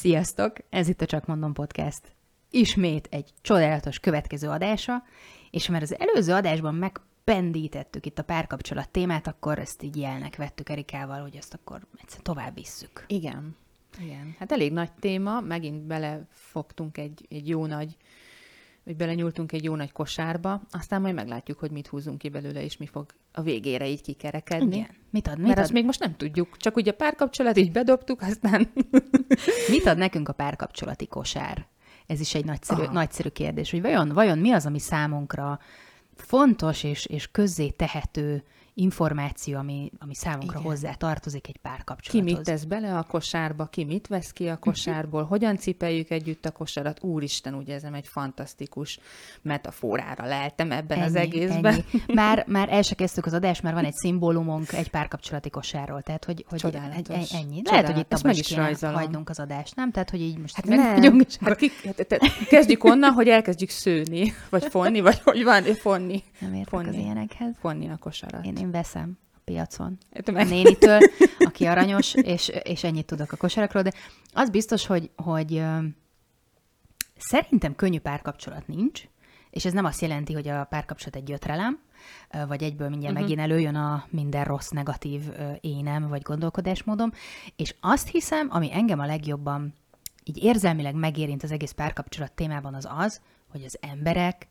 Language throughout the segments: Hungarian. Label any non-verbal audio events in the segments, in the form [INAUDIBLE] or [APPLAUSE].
Sziasztok! Ez itt a Csak Mondom Podcast. Ismét egy csodálatos következő adása, és mert az előző adásban megpendítettük itt a párkapcsolat témát, akkor ezt így jelnek vettük Erikával, hogy ezt akkor egyszer tovább visszük. Igen. Igen. Hát elég nagy téma, megint belefogtunk egy, egy jó nagy hogy belenyúltunk egy jó nagy kosárba, aztán majd meglátjuk, hogy mit húzunk ki belőle, és mi fog a végére így kikerekedni. Igen. Mit ad? Mit Mert ad? azt még most nem tudjuk. Csak ugye a párkapcsolat így bedobtuk, aztán... [LAUGHS] mit ad nekünk a párkapcsolati kosár? Ez is egy nagyszerű, nagyszerű kérdés, hogy vajon, vajon mi az, ami számunkra fontos és, és közzé tehető információ, ami, ami számunkra Igen. hozzá tartozik egy párkapcsolathoz. Ki mit tesz bele a kosárba, ki mit vesz ki a kosárból, hogyan cipeljük együtt a kosarat. Úristen, ugye ez egy fantasztikus metaforára leltem ebben ennyi, az egészben. Ennyi. [LAUGHS] Már, már el se kezdtük az adást, már van egy szimbólumunk egy párkapcsolati kosárról, tehát hogy, hogy Csodálatos. Egy, ennyi. Csodálatos. Lehet, hogy itt abban is, is hagynunk az adást, nem? Tehát, hogy így most hát nem. És hát ki, hát, kezdjük onnan, hogy elkezdjük szőni, vagy fonni, vagy hogy van, fonni. Nem értek fonni. az ilyenekhez. Fonni a kosarat. Én, én veszem a piacon. A nénitől, aki aranyos, és, és ennyit tudok a kosarakról, de az biztos, hogy, hogy szerintem könnyű párkapcsolat nincs, és ez nem azt jelenti, hogy a párkapcsolat egy gyötrelem, vagy egyből mindjárt uh-huh. megint előjön a minden rossz, negatív énem, vagy gondolkodásmódom, és azt hiszem, ami engem a legjobban így érzelmileg megérint az egész párkapcsolat témában az az, hogy az emberek,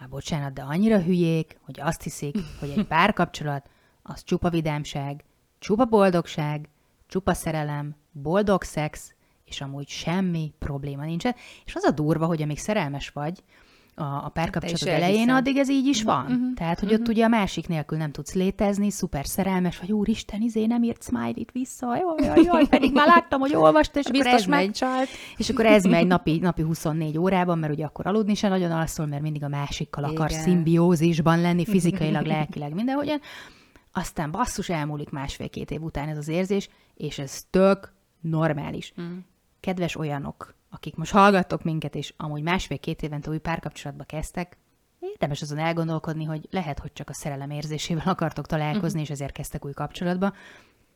már bocsánat, de annyira hülyék, hogy azt hiszik, hogy egy [LAUGHS] párkapcsolat az csupa vidámság, csupa boldogság, csupa szerelem, boldog szex, és amúgy semmi probléma nincsen. És az a durva, hogy amíg szerelmes vagy, a, a párkapcsolat elején, addig ez így is van. Uh-huh. Tehát, hogy uh-huh. ott ugye a másik nélkül nem tudsz létezni, szuper szerelmes, vagy úristen, izé nem írt smiley-t vissza, jaj, jaj, jaj, pedig már láttam, hogy olvasta, és akkor ez megy. És akkor ez megy napi, napi 24 órában, mert ugye akkor aludni sem nagyon alszol, mert mindig a másikkal akar szimbiózisban lenni, [LAUGHS] fizikailag, lelkileg, mindenhogyan. Aztán basszus elmúlik másfél-két év után ez az érzés, és ez tök normális. Mm. Kedves olyanok, akik most hallgattok minket, és amúgy másfél-két évente új párkapcsolatba kezdtek, érdemes azon elgondolkodni, hogy lehet, hogy csak a szerelem érzésével [LAUGHS] akartok találkozni, mm. és ezért kezdtek új kapcsolatba.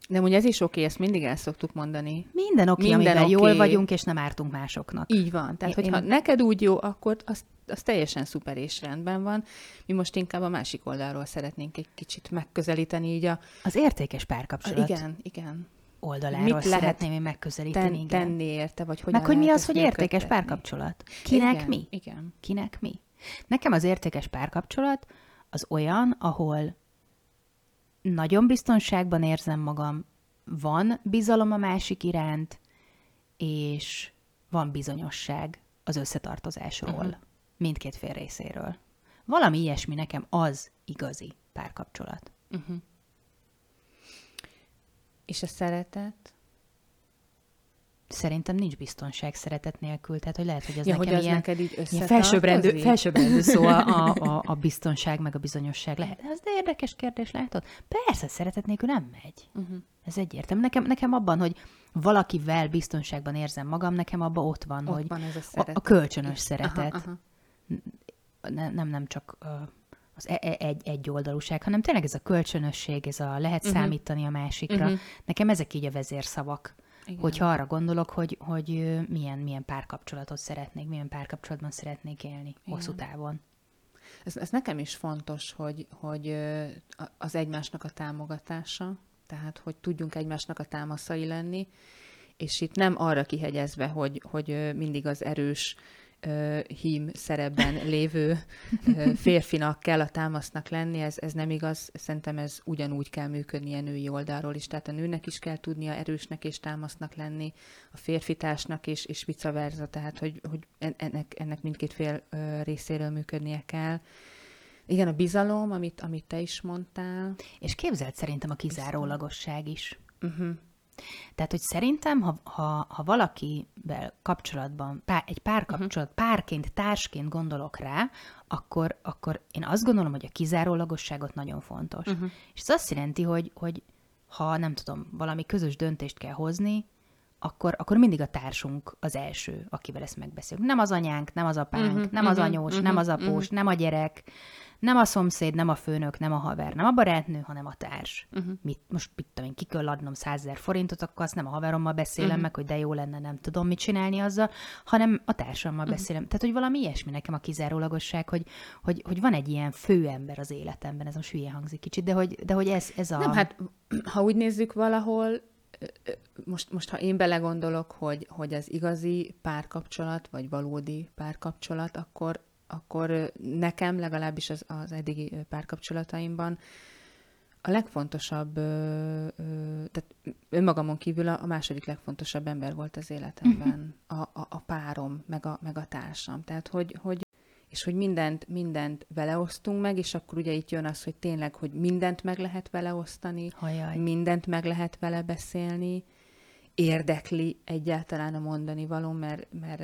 De ugye ez is oké, okay, ezt mindig el szoktuk mondani. Minden oké, okay, Minden amivel okay. jól vagyunk, és nem ártunk másoknak. Így van. Tehát, én, hogyha én... neked úgy jó, akkor az, az teljesen szuper és rendben van. Mi most inkább a másik oldalról szeretnénk egy kicsit megközelíteni így a... Az értékes párkapcsolat. Igen, igen oldaláról Mit szeretném én megközelíteni. Ten, igen. tenni érte, vagy hogyan Meg hogy mi az, hogy értékes párkapcsolat? Kinek igen, mi? Igen. Kinek mi? Nekem az értékes párkapcsolat az olyan, ahol nagyon biztonságban érzem magam, van bizalom a másik iránt, és van bizonyosság az összetartozásról, uh-huh. mindkét fél részéről. Valami ilyesmi nekem az igazi párkapcsolat. Uh-huh. És a szeretet? Szerintem nincs biztonság szeretet nélkül, tehát hogy lehet, hogy ez ja, nekem hogy az ilyen, neked így ilyen felsőbbrendű, felsőbbrendű szó a, a, a biztonság, meg a bizonyosság lehet. Ez de érdekes kérdés, látod? Persze, szeretet nélkül nem megy. Uh-huh. Ez egyértelmű. Nekem, nekem abban, hogy valakivel biztonságban érzem magam, nekem abban ott van, ott hogy van ez a, a, a kölcsönös szeretet. Aha, aha. Nem, nem csak az e- e- egy, egy oldalúság, hanem tényleg ez a kölcsönösség, ez a lehet uh-huh. számítani a másikra. Uh-huh. Nekem ezek így a vezérszavak. Igen. Hogyha arra gondolok, hogy, hogy milyen, milyen párkapcsolatot szeretnék, milyen párkapcsolatban szeretnék élni Igen. hosszú távon. Ez, ez nekem is fontos, hogy, hogy az egymásnak a támogatása, tehát hogy tudjunk egymásnak a támaszai lenni, és itt nem arra kihegyezve, hogy, hogy mindig az erős hím szerepben lévő férfinak kell a támasznak lenni, ez, ez nem igaz. Szerintem ez ugyanúgy kell működni a női oldalról is. Tehát a nőnek is kell tudnia erősnek és támasznak lenni, a férfitársnak is, és vice versa, tehát hogy, hogy ennek, ennek mindkét fél részéről működnie kell. Igen, a bizalom, amit, amit te is mondtál. És képzeld szerintem a kizárólagosság is. Uh-huh. Tehát, hogy szerintem, ha, ha, ha valakivel kapcsolatban, pár, egy párkapcsolat, uh-huh. párként, társként gondolok rá, akkor, akkor én azt gondolom, hogy a kizárólagosságot nagyon fontos. Uh-huh. És ez azt jelenti, hogy, hogy ha nem tudom, valami közös döntést kell hozni, akkor, akkor mindig a társunk az első, akivel ezt megbeszélünk. Nem az anyánk, nem az apánk, uh-huh, nem az anyós, uh-huh, nem az após, uh-huh. nem a gyerek, nem a szomszéd, nem a főnök, nem a haver, nem a barátnő, hanem a társ. Uh-huh. Mit, most mit tudom én, ki kell adnom százezer forintot, akkor azt nem a haverommal beszélem uh-huh. meg, hogy de jó lenne, nem tudom mit csinálni azzal, hanem a társammal uh-huh. beszélem. Tehát, hogy valami ilyesmi nekem a kizárólagosság, hogy, hogy, hogy van egy ilyen főember az életemben, ez most hülye hangzik kicsit, de hogy, de hogy ez, ez a... Nem, hát [CLEARS THROAT] ha úgy nézzük valahol, most, most ha én belegondolok, hogy, hogy az igazi párkapcsolat, vagy valódi párkapcsolat, akkor, akkor nekem legalábbis az, az eddigi párkapcsolataimban a legfontosabb, tehát önmagamon kívül a második legfontosabb ember volt az életemben, a, a, a párom, meg a, meg a társam. Tehát, hogy, hogy és hogy mindent, mindent vele osztunk meg, és akkor ugye itt jön az, hogy tényleg, hogy mindent meg lehet vele osztani, Hajaj. mindent meg lehet vele beszélni, érdekli egyáltalán a mondani való, mert, mert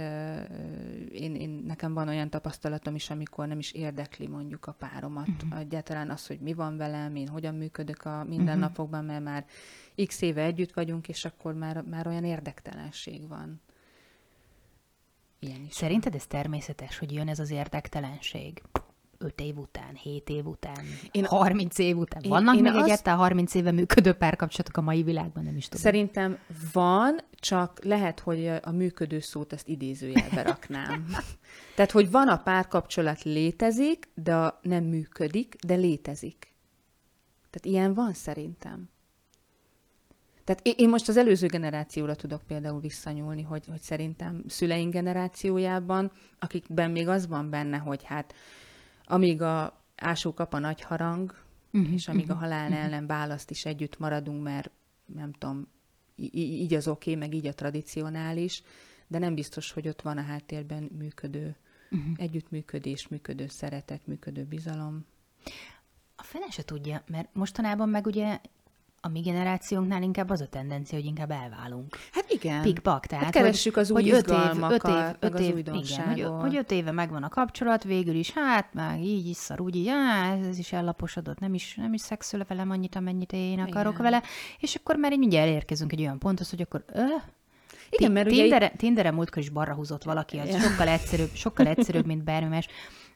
én, én, nekem van olyan tapasztalatom is, amikor nem is érdekli mondjuk a páromat. Uh-huh. Egyáltalán az, hogy mi van velem, én hogyan működök a mindennapokban, mert már x éve együtt vagyunk, és akkor már, már olyan érdektelenség van. Ilyen is Szerinted ez természetes, hogy jön ez az érdektelenség? 5 év után, 7 év után, én, 30 év után. Én, Vannak én még az... egyáltalán 30 éve működő párkapcsolatok a mai világban, nem is tudom. Szerintem van, csak lehet, hogy a működő szót ezt idézőjelbe raknám. [LAUGHS] Tehát, hogy van a párkapcsolat létezik, de nem működik, de létezik. Tehát ilyen van szerintem. Tehát én most az előző generációra tudok például visszanyúlni, hogy, hogy szerintem szüleink generációjában, akikben még az van benne, hogy hát amíg a ásó kap a nagy harang, uh-huh, és amíg uh-huh, a halál uh-huh. ellen választ is együtt maradunk, mert nem tudom, így az oké, okay, meg így a tradicionális, de nem biztos, hogy ott van a háttérben működő uh-huh. együttműködés, működő szeretet, működő bizalom. A fene se tudja, mert mostanában meg ugye a mi generációnknál inkább az a tendencia, hogy inkább elválunk. Hát igen. Pikpak, tehát hát keressük az új hogy öt év, öt év, öt év, igen, hogy, hogy öt éve megvan a kapcsolat, végül is, hát már így is szar, úgy így, á, ez is ellaposodott, nem is, nem is szexül velem annyit, amennyit én akarok igen. vele, és akkor már így mindjárt elérkezünk egy olyan ponthoz, hogy akkor öh, igen, mert Tindere, ugye... Tindere múltkor is balra húzott valaki, az ja. sokkal egyszerűbb, sokkal egyszerűbb, mint bármi más.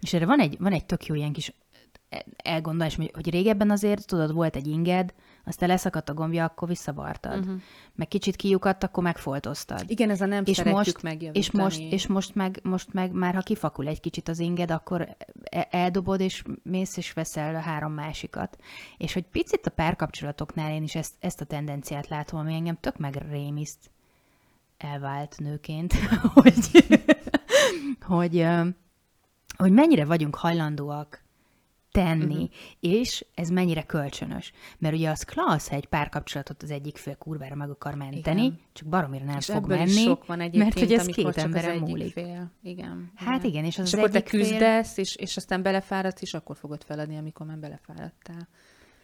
És erre van egy, van egy tök jó ilyen kis elgondolás, hogy régebben azért, tudod, volt egy inged, aztán leszakadt a gombja, akkor visszavartad. Uh-huh. Meg kicsit kiukadt, akkor megfoltoztad. Igen, ez a nem és most, és most, és most meg, most meg már, ha kifakul egy kicsit az inged, akkor e- eldobod, és mész, és veszel a három másikat. És hogy picit a párkapcsolatoknál én is ezt, ezt a tendenciát látom, ami engem tök megrémiszt elvált nőként, [LAUGHS] hogy, hogy, hogy mennyire vagyunk hajlandóak tenni, uh-huh. és ez mennyire kölcsönös. Mert ugye az klassz, ha egy párkapcsolatot az egyik fél kurvára meg akar menteni, Igen. csak baromira nem és fog menni, sok van mert hogy ez két emberen múlik. Fél. Igen. Hát igen, igen és az és az akkor te küzdesz, fél... és, és aztán belefáradsz, és akkor fogod feladni, amikor már belefáradtál.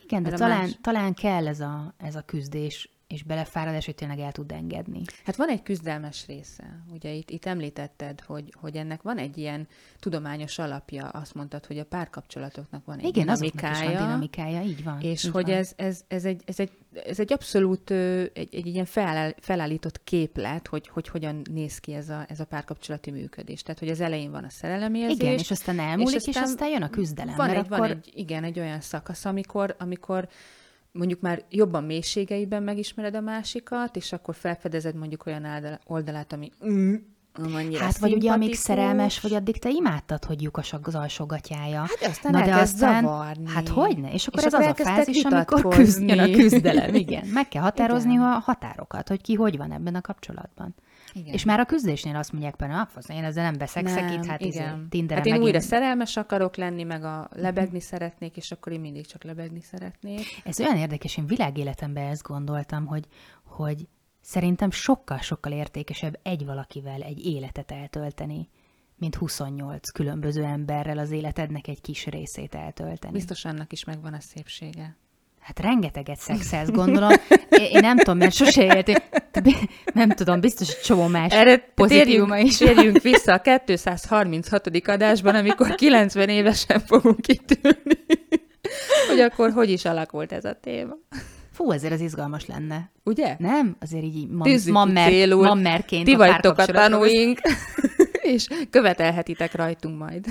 Igen, de talán, más... talán kell ez a, ez a küzdés és belefáradás, hogy tényleg el tud engedni. Hát van egy küzdelmes része. Ugye itt, itt említetted, hogy, hogy ennek van egy ilyen tudományos alapja, azt mondtad, hogy a párkapcsolatoknak van egy Igen, dinamikája. Igen, van dinamikája, így van. És így hogy van. Ez, ez, ez, egy, ez, egy, ez egy abszolút egy, egy, egy ilyen feláll, felállított képlet, hogy, hogy hogyan néz ki ez a, ez a párkapcsolati működés. Tehát, hogy az elején van a szerelemérzés. Igen, és aztán elmúlik, és aztán, és aztán jön a küzdelem. Van, egy, akkor... van egy, igen, egy olyan szakasz, amikor, amikor mondjuk már jobban mélységeiben megismered a másikat, és akkor felfedezed mondjuk olyan oldalát, ami mm, annyira Hát vagy ugye amíg szerelmes vagy, addig te imádtad, hogy lyukas az alsógatyája. Hát aztán Na, de aztán, zavarni. Hát hogyne? És akkor és ez akkor az a fázis, amikor küzd, jön a küzdelem. Igen, meg kell [LAUGHS] határozni Igen. a határokat, hogy ki hogy van ebben a kapcsolatban. Igen. És már a küzdésnél azt mondják például, ah, fasz, én ezzel nem veszek nem, hát igen. Izé, hát én újra szerelmes akarok lenni, meg a lebegni uh-huh. szeretnék, és akkor én mindig csak lebegni szeretnék. Ez olyan érdekes, én világéletemben ezt gondoltam, hogy, hogy szerintem sokkal-sokkal értékesebb egy valakivel egy életet eltölteni, mint 28 különböző emberrel az életednek egy kis részét eltölteni. Biztos annak is megvan a szépsége. Hát rengeteget szexelsz, gondolom. Én, én nem tudom, mert sose éltél. Nem tudom, biztos egy csomó más Erre pozitívuma is. Térjünk vissza a 236. adásban, amikor 90 évesen fogunk itt ülni. Hogy akkor hogy is alakult ez a téma. Fú, ezért az izgalmas lenne. Ugye? Nem? Azért így mam, mammer, mammerként Ti vagytok a tanúink, [LAUGHS] és követelhetitek rajtunk majd.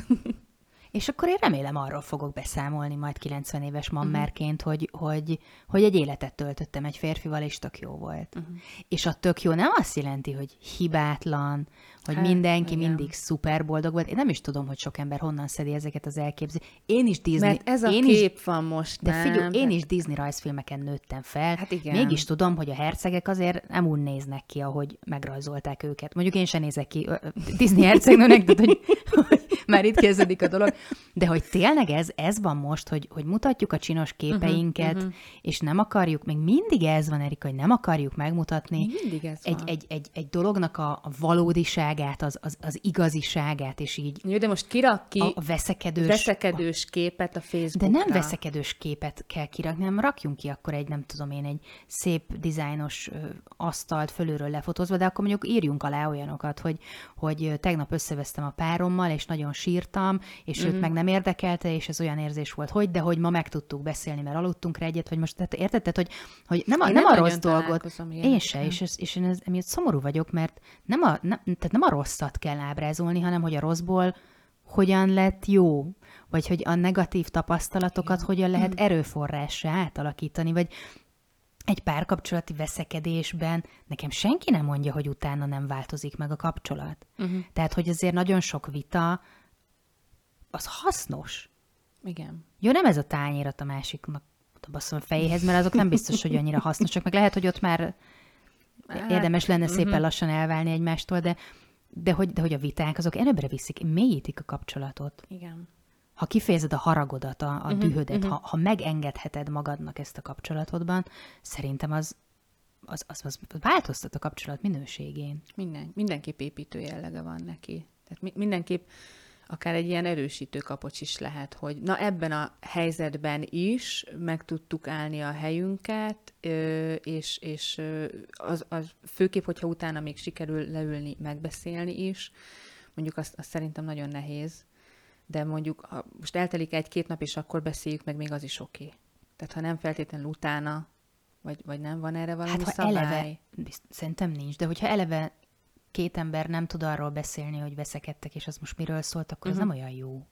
És akkor én remélem arról fogok beszámolni majd 90 éves mammerként, uh-huh. hogy, hogy, hogy egy életet töltöttem egy férfival, és tök jó volt. Uh-huh. És a tök jó nem azt jelenti, hogy hibátlan, hogy hát, mindenki igen. mindig szuper boldog volt. Én nem is tudom, hogy sok ember honnan szedi ezeket az elképzeléseket. Én is Disney... Mert ez a én kép is, van most, De nem? figyelj, én is Disney rajzfilmeken nőttem fel. Hát igen. Mégis tudom, hogy a hercegek azért nem úgy néznek ki, ahogy megrajzolták őket. Mondjuk én sem nézek ki Disney hercegnőnek, de hogy, hogy már itt kezdődik a dolog. De hogy tényleg ez, ez van most, hogy, hogy mutatjuk a csinos mhm, képeinket, uh-huh, uh-huh. és nem akarjuk, még mindig ez van, Erika, hogy nem akarjuk megmutatni még mindig ez egy, van. Egy, egy, egy dolognak a, a valódiságát, az, az, az igaziságát, és így Jó, de most kirak ki a, a veszekedős, veszekedős képet a Facebookra. De nem veszekedős képet kell kirakni, hanem rakjunk ki akkor egy, nem tudom én, egy szép dizájnos asztalt fölülről lefotózva, de akkor mondjuk írjunk alá olyanokat, hogy, hogy tegnap összevesztem a párommal, és nagyon sírtam, és mm-hmm. őt meg nem érdekelte, és ez olyan érzés volt, hogy, de hogy ma meg tudtuk beszélni, mert aludtunk rá egyet, vagy most tehát érted, tehát, hogy, hogy nem a, nem, nem a rossz dolgot. Én se, és, és én ez, emiatt szomorú vagyok, mert nem a, nem, tehát nem a rosszat kell ábrázolni, hanem hogy a rosszból hogyan lett jó, vagy hogy a negatív tapasztalatokat hogyan lehet mm. erőforrássá átalakítani, vagy egy párkapcsolati veszekedésben nekem senki nem mondja, hogy utána nem változik meg a kapcsolat. Uh-huh. Tehát, hogy azért nagyon sok vita az hasznos. Igen. Jó, nem ez a tányérat a másiknak baszom a fejéhez, mert azok nem biztos, hogy annyira hasznosak, meg lehet, hogy ott már hát, érdemes lenne szépen lassan elválni egymástól, de, de, hogy, de hogy a viták azok előbbre viszik, mélyítik a kapcsolatot. Igen. Ha kifejezed a haragodat, a, a uh-huh, dühödet, uh-huh. Ha, ha megengedheted magadnak ezt a kapcsolatodban, szerintem az, az, az, az változtat a kapcsolat minőségén. Minden, mindenképp építő jellege van neki. Tehát mi, mindenképp akár egy ilyen erősítő kapocs is lehet, hogy na ebben a helyzetben is meg tudtuk állni a helyünket, és, és az, az főképp, hogyha utána még sikerül leülni, megbeszélni is, mondjuk azt, azt szerintem nagyon nehéz, de mondjuk ha most eltelik egy-két nap, és akkor beszéljük meg, még az is oké. Okay. Tehát ha nem feltétlenül utána, vagy, vagy nem van erre valami hát, ha szabály? eleve, szerintem nincs, de hogyha eleve két ember nem tud arról beszélni, hogy veszekedtek, és az most miről szólt, akkor uh-huh. az mhm. nem olyan jó.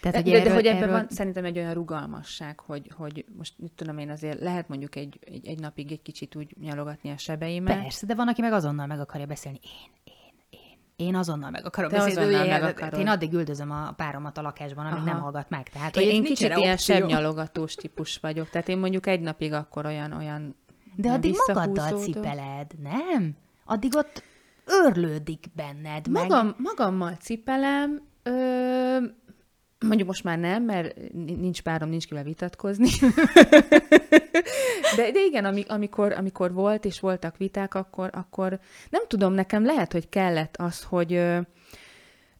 Tehát, de, hogy erről, de hogy ebben erről... van szerintem egy olyan rugalmasság, hogy, hogy most mit tudom én azért lehet mondjuk egy, egy, egy napig egy kicsit úgy nyalogatni a sebeimet. Persze, de van, aki meg azonnal meg akarja beszélni. Én, én, én. Én azonnal meg akarom Te beszélni. Azonnal meg akarod. Én addig üldözöm a páromat a lakásban, amíg Aha. nem hallgat meg. Tehát, én, én kicsit ilyen sebnyalogatós típus vagyok. Tehát én mondjuk egy napig akkor olyan, olyan De addig magaddal cipeled, nem? Addig ott őrlődik benned. Magam, meg... Magammal cipelem, ö, mondjuk most már nem, mert nincs párom, nincs kivel vitatkozni. [LAUGHS] de, de igen, amikor, amikor volt és voltak viták, akkor, akkor nem tudom, nekem lehet, hogy kellett az, hogy ö,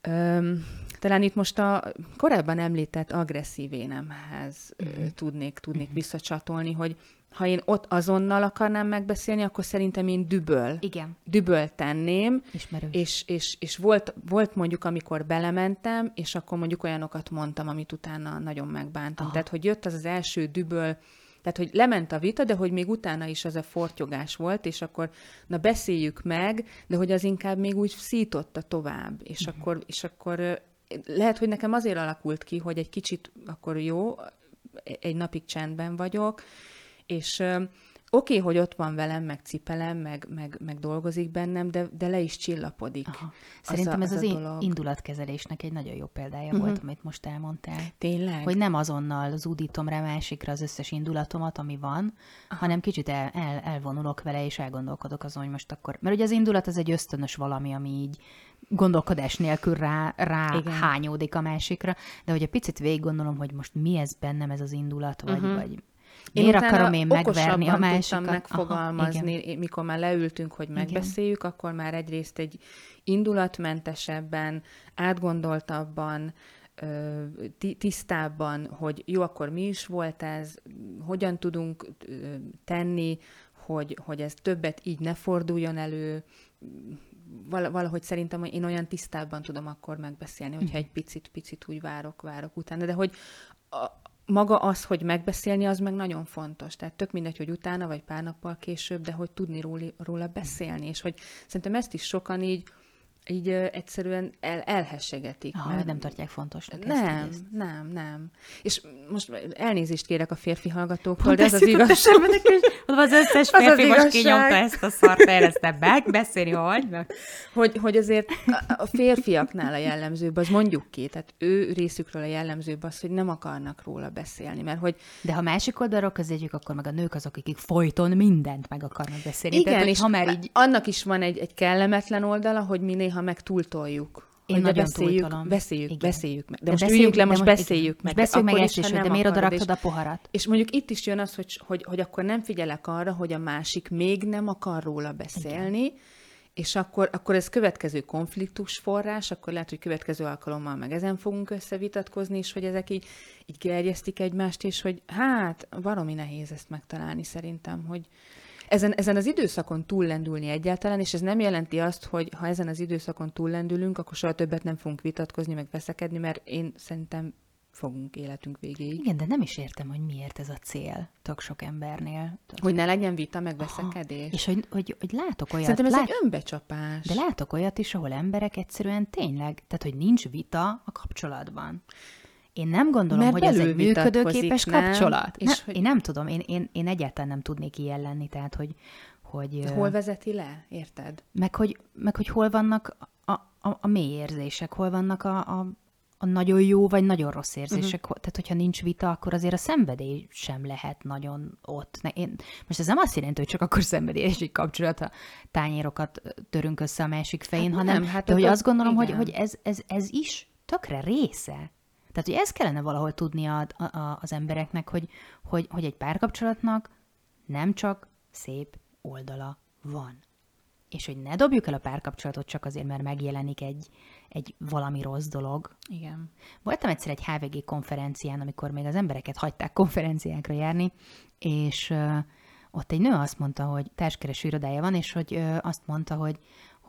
ö, talán itt most a korábban említett agresszív énemhez mm-hmm. tudnék, tudnék mm-hmm. visszacsatolni, hogy ha én ott azonnal akarnám megbeszélni, akkor szerintem én düböl. Igen. Düböl tenném. Ismerős. És, és, és volt, volt mondjuk, amikor belementem, és akkor mondjuk olyanokat mondtam, amit utána nagyon megbántam. Aha. Tehát, hogy jött az az első düböl, tehát, hogy lement a vita, de hogy még utána is az a fortyogás volt, és akkor, na beszéljük meg, de hogy az inkább még úgy szította tovább, és, uh-huh. akkor, és akkor lehet, hogy nekem azért alakult ki, hogy egy kicsit akkor jó, egy napig csendben vagyok, és oké, okay, hogy ott van velem, meg cipelem, meg, meg, meg dolgozik bennem, de, de le is csillapodik. Aha. Szerintem az ez az, az indulatkezelésnek egy nagyon jó példája uh-huh. volt, amit most elmondtál. Tényleg? Hogy nem azonnal zúdítom rá másikra az összes indulatomat, ami van, Aha. hanem kicsit el, el, elvonulok vele, és elgondolkodok azon, hogy most akkor... Mert ugye az indulat az egy ösztönös valami, ami így gondolkodás nélkül rá, rá hányódik a másikra, de hogy egy picit végig gondolom, hogy most mi ez bennem ez az indulat, vagy, uh-huh. vagy én Miért akarom én megverni a másikat? megfogalmazni, Aha, mikor már leültünk, hogy megbeszéljük, igen. akkor már egyrészt egy indulatmentesebben, átgondoltabban, tisztábban, hogy jó, akkor mi is volt ez, hogyan tudunk tenni, hogy, hogy ez többet így ne forduljon elő, valahogy szerintem én olyan tisztábban tudom akkor megbeszélni, hogyha egy picit-picit úgy várok, várok utána, de hogy a, maga az, hogy megbeszélni, az meg nagyon fontos. Tehát tök mindegy, hogy utána, vagy pár nappal később, de hogy tudni róla, róla beszélni, és hogy szerintem ezt is sokan így így ö, egyszerűen el, elhessegetik. Ah, mert nem tartják fontosnak Nem, ezt, nem, nem. És most elnézést kérek a férfi hallgatóktól, de ez az igazság. az [LAUGHS] összes férfi az az most kinyomta ezt a szart, erre megbeszélni, hogy? hogy? Hogy azért a férfiaknál a jellemzőbb, az mondjuk ki, tehát ő részükről a jellemzőbb az, hogy nem akarnak róla beszélni, mert hogy... De ha másik oldalról közeljük, akkor meg a nők azok, akik folyton mindent meg akarnak beszélni. Igen, tehát, és ha már így... annak is van egy, egy kellemetlen oldala, hogy mi néha meg túltoljuk. Én nagyon beszéljük, túltolom. Beszéljük, igen. beszéljük meg. De, de most üljünk le, most beszéljük igen. meg. Most beszéljük meg ezt is, hogy de miért odaraktad a poharat? És mondjuk itt is jön az, hogy, hogy, hogy akkor nem figyelek arra, hogy a másik még nem akar róla beszélni, igen. és akkor, akkor ez következő konfliktus forrás, akkor lehet, hogy következő alkalommal meg ezen fogunk összevitatkozni, és hogy ezek így, így gerjesztik egymást, és hogy hát, valami nehéz ezt megtalálni szerintem, hogy, ezen, ezen az időszakon túllendülni egyáltalán, és ez nem jelenti azt, hogy ha ezen az időszakon túllendülünk, akkor soha többet nem fogunk vitatkozni, meg veszekedni, mert én szerintem fogunk életünk végéig. Igen, de nem is értem, hogy miért ez a cél tök sok embernél. Hogy ne legyen vita, meg veszekedés. És hogy, hogy, hogy látok olyat... Szerintem ez lát... egy önbecsapás. De látok olyat is, ahol emberek egyszerűen tényleg, tehát hogy nincs vita a kapcsolatban. Én nem gondolom, Mert hogy ez egy működőképes nem? kapcsolat. És ne, hogy... Én nem tudom, én, én, én egyáltalán nem tudnék ilyen lenni, tehát hogy... hogy hol vezeti le, érted? Meg hogy, meg hogy hol vannak a, a, a mély érzések, hol vannak a, a, a nagyon jó vagy nagyon rossz érzések. Uh-huh. Tehát, hogyha nincs vita, akkor azért a szenvedély sem lehet nagyon ott. Ne, én, most ez nem azt jelenti, hogy csak akkor szenvedélyes egy kapcsolat, a tányérokat törünk össze a másik fején, hát hanem nem, hát de hogy azt gondolom, igen. hogy, hogy ez, ez, ez is tökre része tehát, hogy ezt kellene valahol tudni a, a, az embereknek, hogy, hogy, hogy egy párkapcsolatnak nem csak szép oldala van. És hogy ne dobjuk el a párkapcsolatot csak azért, mert megjelenik egy, egy valami rossz dolog. Igen. Voltam egyszer egy HVG konferencián, amikor még az embereket hagyták konferenciákra járni, és uh, ott egy nő azt mondta, hogy társkereső irodája van, és hogy uh, azt mondta, hogy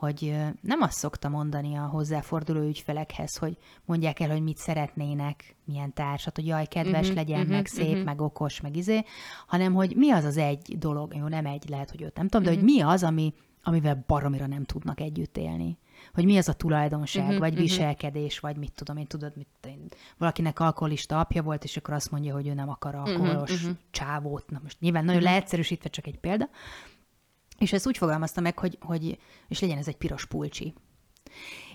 hogy nem azt szokta mondani a hozzáforduló ügyfelekhez, hogy mondják el, hogy mit szeretnének, milyen társat, hogy jaj, kedves uh-huh, legyen, uh-huh, meg szép, uh-huh. meg okos, meg izé, hanem hogy mi az az egy dolog, jó, nem egy, lehet, hogy őt nem tudom, uh-huh. de hogy mi az, ami, amivel baromira nem tudnak együtt élni. Hogy mi az a tulajdonság, uh-huh, vagy viselkedés, uh-huh. vagy mit tudom én, tudod, mit én, valakinek alkoholista apja volt, és akkor azt mondja, hogy ő nem akar alkoholos uh-huh, uh-huh. csávót. Na most nyilván nagyon uh-huh. leegyszerűsítve csak egy példa, és ezt úgy fogalmazta meg, hogy, hogy és legyen ez egy piros pulcsi.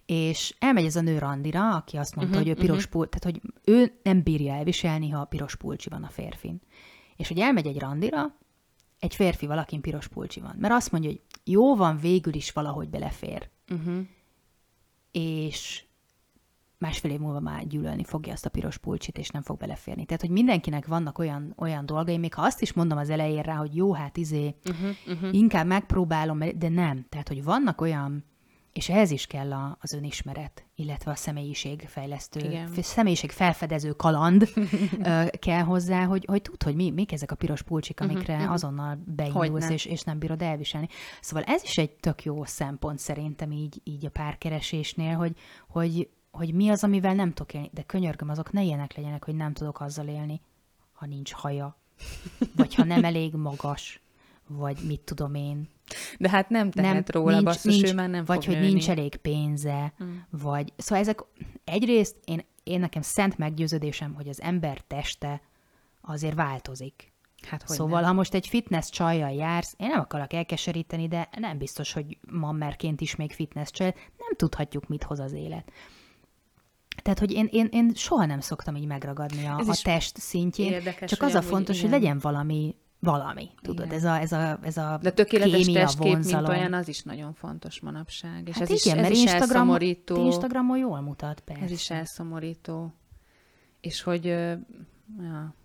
És elmegy ez a nő randira, aki azt mondta, uh-huh, hogy ő piros uh-huh. pulcsi, tehát hogy ő nem bírja elviselni, ha piros pulcsi van a férfin. És hogy elmegy egy randira, egy férfi valakin piros pulcsi van. Mert azt mondja, hogy jó van, végül is valahogy belefér. Uh-huh. És másfél év múlva már gyűlölni fogja azt a piros pulcsit, és nem fog beleférni. Tehát, hogy mindenkinek vannak olyan, olyan dolgai, még ha azt is mondom az elején rá, hogy jó, hát izé, uh-huh, uh-huh. inkább megpróbálom, de nem. Tehát, hogy vannak olyan, és ehhez is kell a, az önismeret, illetve a személyiségfejlesztő, Igen. személyiség felfedező kaland [LAUGHS] kell hozzá, hogy, hogy tud, hogy mi, mik ezek a piros pulcsik, mhm, amikre uh-huh, azonnal beindulsz, és, és nem bírod elviselni. Szóval ez is egy tök jó szempont szerintem így, így a párkeresésnél, hogy, hogy hogy mi az, amivel nem tudok élni. De könyörgöm, azok ne ilyenek legyenek, hogy nem tudok azzal élni, ha nincs haja, vagy ha nem elég magas, vagy mit tudom én. De hát nem tehet nem, róla, nincs, basszus, nincs, ő már nem Vagy fog hogy nőni. nincs elég pénze, mm. vagy... Szóval ezek egyrészt én, én nekem szent meggyőződésem, hogy az ember teste azért változik. Hát, hogy szóval, nem. ha most egy fitness csajjal jársz, én nem akarok elkeseríteni, de nem biztos, hogy mammerként is még fitness csaj, nem tudhatjuk, mit hoz az élet. Tehát, hogy én, én, én soha nem szoktam így megragadni a, a test szintjén, érdekes, csak az a fontos, igen. hogy legyen valami valami, tudod, igen. ez a, ez a, ez a De tökéletes kémia, testkép, vonzalom. mint olyan, az is nagyon fontos manapság. És hát ez igen, is, ez mert is Instagram, elszomorító. Instagramon jól mutat, persze. Ez is elszomorító. És hogy, ja,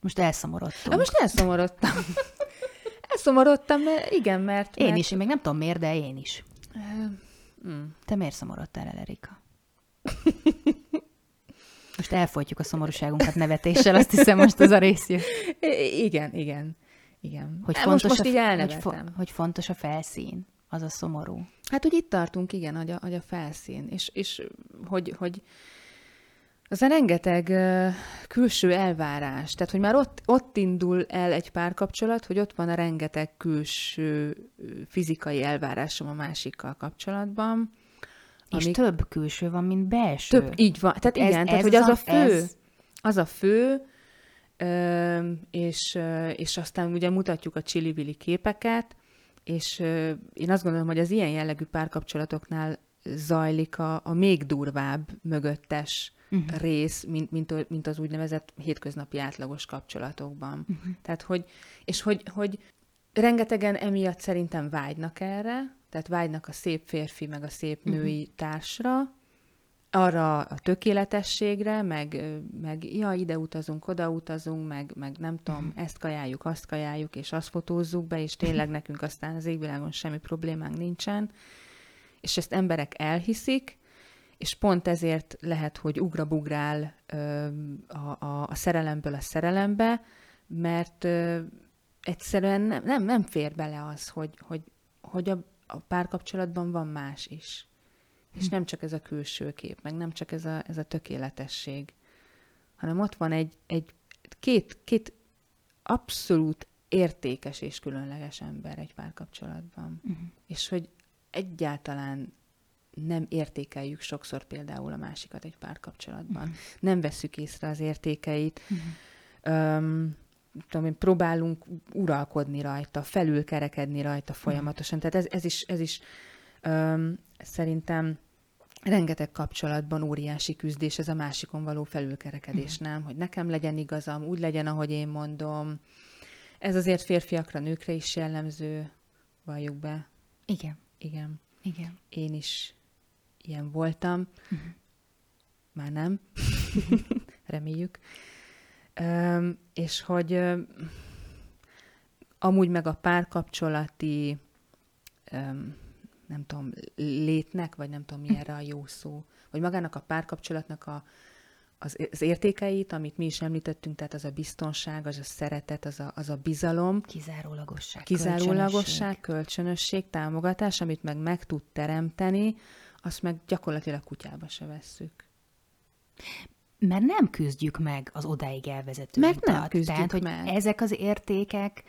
Most elszomorodtam. most elszomorodtam. [LAUGHS] elszomorodtam, mert igen, mert... Én mert... is, én még nem tudom miért, de én is. Mm. Te miért szomorodtál el, Erika? Most elfolytjuk a szomorúságunkat nevetéssel, azt hiszem most az a rész jön. Igen, igen. Igen. Hogy fontos most, most a, így hogy, fo- hogy fontos a felszín, az a szomorú. Hát, hogy itt tartunk, igen, hogy a, hogy a felszín, és, és hogy, hogy az a rengeteg uh, külső elvárás, tehát hogy már ott, ott indul el egy párkapcsolat, hogy ott van a rengeteg külső fizikai elvárásom a másikkal kapcsolatban. És amik... több külső van, mint belső. Több, így van. Tehát ez, igen, ez tehát hogy az a, a fő, ez... az a fő, ö, és, és aztán ugye mutatjuk a csili képeket, és ö, én azt gondolom, hogy az ilyen jellegű párkapcsolatoknál zajlik a, a még durvább mögöttes uh-huh. rész, mint, mint, mint az úgynevezett hétköznapi átlagos kapcsolatokban. Uh-huh. Tehát, hogy, és hogy, hogy rengetegen emiatt szerintem vágynak erre, tehát vágynak a szép férfi, meg a szép mhm. női uh-huh. társra, arra a tökéletességre, meg, meg ja, ide utazunk, oda utazunk, meg, meg nem tudom, uh-huh. ezt kajáljuk, azt kajáljuk, és azt fotózzuk be, és tényleg nekünk aztán az égvilágon semmi problémánk nincsen. És ezt emberek elhiszik, és pont ezért lehet, hogy ugrabugrál ö, a, a, a szerelemből a szerelembe, mert ö, egyszerűen nem, nem, nem fér bele az, hogy, hogy, hogy a, a párkapcsolatban van más is. És hm. nem csak ez a külső kép, meg nem csak ez a, ez a tökéletesség, hanem ott van egy, egy két, két abszolút értékes és különleges ember egy párkapcsolatban. Uh-huh. És hogy egyáltalán nem értékeljük sokszor például a másikat egy párkapcsolatban. Uh-huh. Nem veszük észre az értékeit. Uh-huh. Um, tudom én, próbálunk uralkodni rajta, felülkerekedni rajta folyamatosan. Tehát ez, ez is, ez is um, szerintem rengeteg kapcsolatban óriási küzdés, ez a másikon való felülkerekedés, uh-huh. nem? Hogy nekem legyen igazam, úgy legyen, ahogy én mondom. Ez azért férfiakra, nőkre is jellemző, valljuk be. Igen. Igen. Igen. Én is ilyen voltam. Uh-huh. Már nem. [LAUGHS] Reméljük. És hogy amúgy meg a párkapcsolati nem tudom, létnek, vagy nem tudom, mi erre a jó szó, vagy magának a párkapcsolatnak a, az, az értékeit, amit mi is említettünk, tehát az a biztonság, az a szeretet, az a, az a bizalom. Kizárólagosság. Kizárólagosság, kölcsönösség. kölcsönösség, támogatás, amit meg meg tud teremteni, azt meg gyakorlatilag kutyába se vesszük. Mert nem küzdjük meg az odáig elvezető Mert nem küzdjük Tehát, hogy meg. ezek az értékek,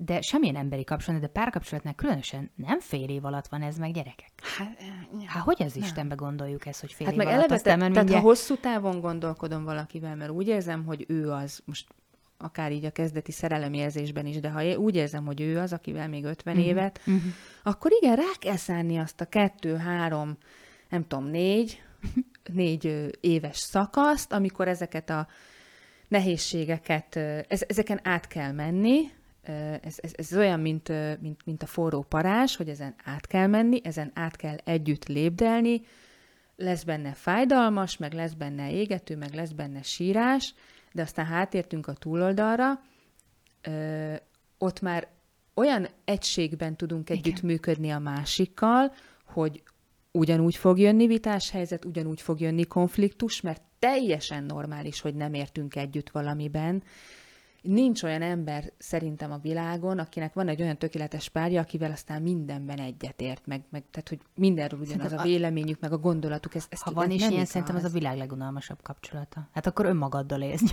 de semmilyen emberi kapcsolat, de párkapcsolatnál különösen nem fél év alatt van ez meg gyerekek. Hát, hát hogy az nem. Istenbe gondoljuk ezt, hogy fél hát év meg alatt? Eleve, te, tehát mindjárt... ha hosszú távon gondolkodom valakivel, mert úgy érzem, hogy ő az, most akár így a kezdeti szerelemérzésben is, de ha úgy érzem, hogy ő az, akivel még 50 uh-huh. évet, uh-huh. akkor igen, rá kell szállni azt a kettő, három, nem tudom, négy, [LAUGHS] négy éves szakaszt, amikor ezeket a nehézségeket, ez, ezeken át kell menni, ez, ez, ez olyan, mint, mint, mint a forró parás, hogy ezen át kell menni, ezen át kell együtt lépdelni, lesz benne fájdalmas, meg lesz benne égető, meg lesz benne sírás, de aztán hátértünk a túloldalra, ö, ott már olyan egységben tudunk együtt működni a másikkal, hogy ugyanúgy fog jönni vitás helyzet, ugyanúgy fog jönni konfliktus, mert teljesen normális, hogy nem értünk együtt valamiben, Nincs olyan ember szerintem a világon, akinek van egy olyan tökéletes párja, akivel aztán mindenben egyetért, meg, meg tehát, hogy mindenről ugyanaz a véleményük, meg a gondolatuk. Ez, ezt, ha van is ilyen, szerintem ez a világ legunalmasabb kapcsolata. Hát akkor önmagaddal élsz [LAUGHS]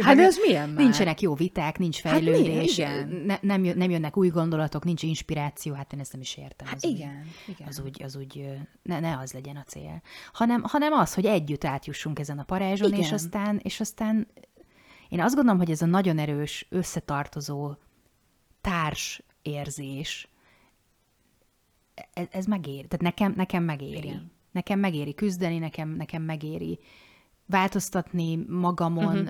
Hát de ez milyen már? Nincsenek jó viták, nincs hát fejlődés, hát ne, nem, nem jönnek új gondolatok, nincs inspiráció, hát én ezt nem is értem. Hát az igen, úgy, igen. Az úgy, az úgy ne, ne az legyen a cél. Hanem, hanem az, hogy együtt átjussunk ezen a parázson, igen. és aztán, és aztán én azt gondolom, hogy ez a nagyon erős, összetartozó társ érzés, ez, ez megéri. Tehát nekem, nekem megéri. Igen. Nekem megéri küzdeni, nekem, nekem megéri változtatni magamon, uh-huh.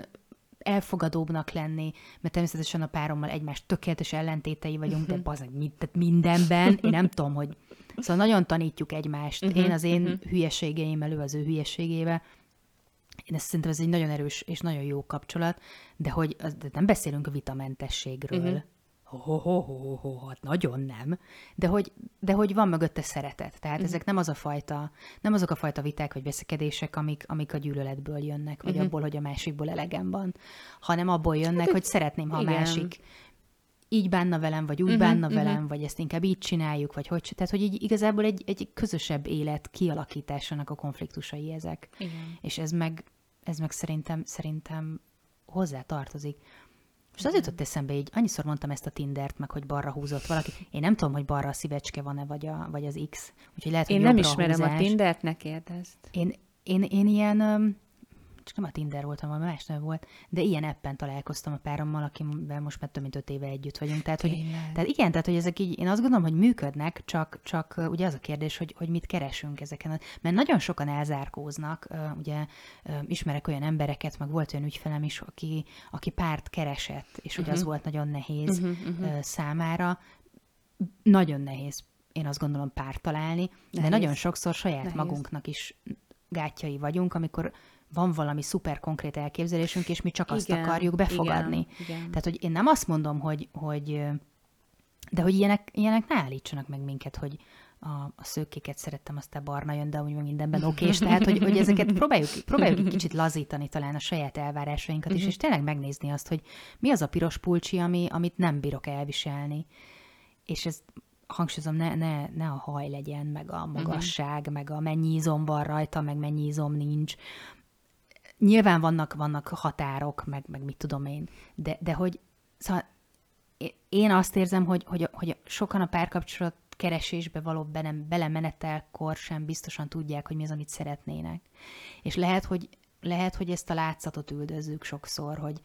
elfogadóbbnak lenni, mert természetesen a párommal egymás tökéletes ellentétei vagyunk, uh-huh. de az mind, tehát mindenben, én nem tudom, hogy... Szóval nagyon tanítjuk egymást. Uh-huh. Én az én uh-huh. hülyeségeimmel, ő az ő hülyeségével, én ezt szerintem ez egy nagyon erős és nagyon jó kapcsolat, de hogy de nem beszélünk a vitamentességről. Uh-huh. Ho, ho, ho, ho, hát nagyon nem. De hogy, de hogy van mögötte szeretet. Tehát uh-huh. ezek nem az a fajta, nem azok a fajta viták vagy veszekedések, amik, amik a gyűlöletből jönnek, vagy uh-huh. abból, hogy a másikból elegem van, hanem abból jönnek, hát, hogy szeretném, ha igen. a másik így bánna velem, vagy úgy uh-huh, bánna uh-huh. velem, vagy ezt inkább így csináljuk, vagy hogy. Tehát, hogy így igazából egy, egy közösebb élet kialakításának a konfliktusai ezek. Igen. És ez meg, ez meg szerintem, szerintem hozzá tartozik. És az jutott eszembe így, annyiszor mondtam ezt a Tindert, meg hogy balra húzott valaki. Én nem tudom, hogy balra a szívecske van-e, vagy, a, vagy az X. Úgyhogy lehet, Én nem ismerem a, a Tindert, ne kérdezd. Én, én, én ilyen csak nem a Tinder voltam, valami más nem volt, de ilyen appen találkoztam a párommal, akivel most már több mint öt éve együtt vagyunk. Tehát, hogy, tehát igen, tehát hogy ezek így, én azt gondolom, hogy működnek, csak, csak ugye az a kérdés, hogy, hogy mit keresünk ezeken. Mert nagyon sokan elzárkóznak, ugye ismerek olyan embereket, meg volt olyan ügyfelem is, aki, aki párt keresett, és ugye uh-huh. az mhm. volt nagyon nehéz uh-huh, uh-huh. számára. Nagyon nehéz én azt gondolom párt találni, nehéz. de nagyon sokszor saját nehéz. magunknak is gátjai vagyunk, amikor van valami szuper konkrét elképzelésünk, és mi csak azt igen, akarjuk befogadni. Igen, igen. Tehát, hogy én nem azt mondom, hogy, hogy de hogy ilyenek, ilyenek ne állítsanak meg minket, hogy a, a szőkéket szerettem, aztán barna jön, de úgy mindenben okés. Tehát, hogy, hogy ezeket próbáljuk, próbáljuk egy kicsit lazítani talán a saját elvárásainkat is, és tényleg megnézni azt, hogy mi az a piros pulcsi, ami, amit nem bírok elviselni. És ez hangsúlyozom, ne, ne, ne a haj legyen, meg a magasság, uh-huh. meg a mennyi izom van rajta, meg mennyi izom nincs, nyilván vannak, vannak határok, meg, meg mit tudom én, de, de hogy szóval én azt érzem, hogy, hogy, hogy sokan a párkapcsolat keresésbe való bele, belemenetelkor sem biztosan tudják, hogy mi az, amit szeretnének. És lehet, hogy, lehet, hogy ezt a látszatot üldözzük sokszor, hogy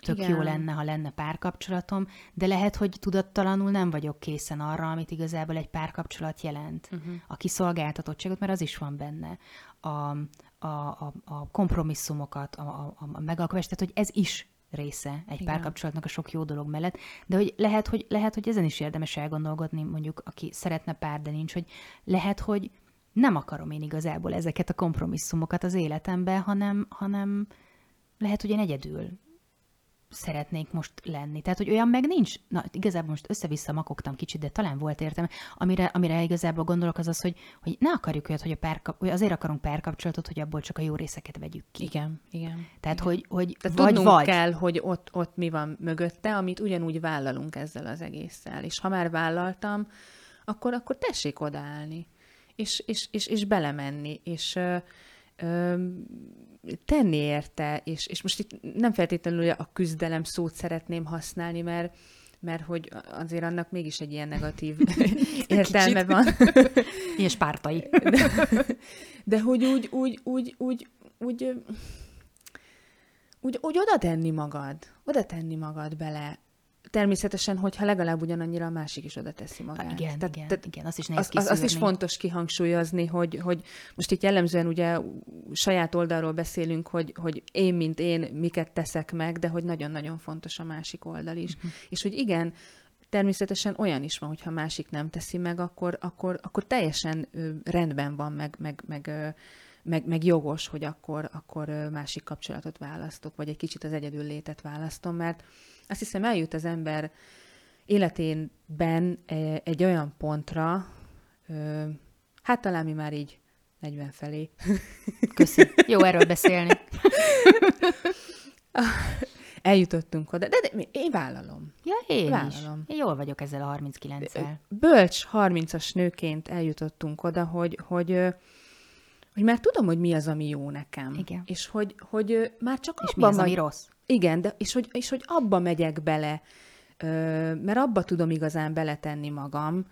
tök Igen. jó lenne, ha lenne párkapcsolatom, de lehet, hogy tudattalanul nem vagyok készen arra, amit igazából egy párkapcsolat jelent. Uh-huh. A kiszolgáltatottságot, mert az is van benne. A, a, a, a kompromisszumokat, a, a, a megalkovást, tehát hogy ez is része egy Igen. párkapcsolatnak a sok jó dolog mellett, de hogy lehet, hogy lehet, hogy ezen is érdemes elgondolkodni, mondjuk, aki szeretne pár, de nincs, hogy lehet, hogy nem akarom én igazából ezeket a kompromisszumokat az életemben, hanem, hanem lehet, hogy én egyedül szeretnék most lenni. Tehát, hogy olyan meg nincs, na igazából most össze-vissza makogtam kicsit, de talán volt értem, amire, amire igazából gondolok az az, hogy, hogy ne akarjuk olyat, hogy, a pár, hogy azért akarunk párkapcsolatot, hogy abból csak a jó részeket vegyük ki. Igen, igen. Tehát, igen. hogy, hogy Tehát vagy, vagy. kell, hogy ott, ott mi van mögötte, amit ugyanúgy vállalunk ezzel az egésszel. És ha már vállaltam, akkor, akkor tessék odaállni, és, és, és, és belemenni, és ö, ö, tenni érte, és, és most itt nem feltétlenül a küzdelem szót szeretném használni, mert mert hogy azért annak mégis egy ilyen negatív [LAUGHS] értelme van. [LAUGHS] Ilyen spártai. De, de hogy úgy, úgy, úgy, úgy, úgy, úgy, úgy oda tenni magad, oda tenni magad bele Természetesen, hogyha legalább ugyanannyira a másik is oda teszi magát. Hát igen, tehát, igen, tehát igen, azt is nehéz az, Azt is fontos kihangsúlyozni, hogy, hogy most itt jellemzően ugye saját oldalról beszélünk, hogy, hogy én, mint én, miket teszek meg, de hogy nagyon-nagyon fontos a másik oldal is. Uh-huh. És hogy igen, természetesen olyan is van, hogyha másik nem teszi meg, akkor, akkor, akkor teljesen rendben van, meg, meg, meg meg, meg jogos, hogy akkor, akkor másik kapcsolatot választok, vagy egy kicsit az egyedül létet választom, mert azt hiszem eljut az ember életénben e, egy olyan pontra, hát talán mi már így 40 felé. Köszi. Jó [LAUGHS] erről beszélni. Eljutottunk oda, de, de én vállalom. Ja, én vállalom. is. Én jól vagyok ezzel a 39-el. Bölcs 30-as nőként eljutottunk oda, hogy, hogy hogy már tudom, hogy mi az, ami jó nekem. Igen. És hogy, hogy már csak és mi az, ami rossz. Igen, de, és, hogy, és hogy abba megyek bele, mert abba tudom igazán beletenni magam,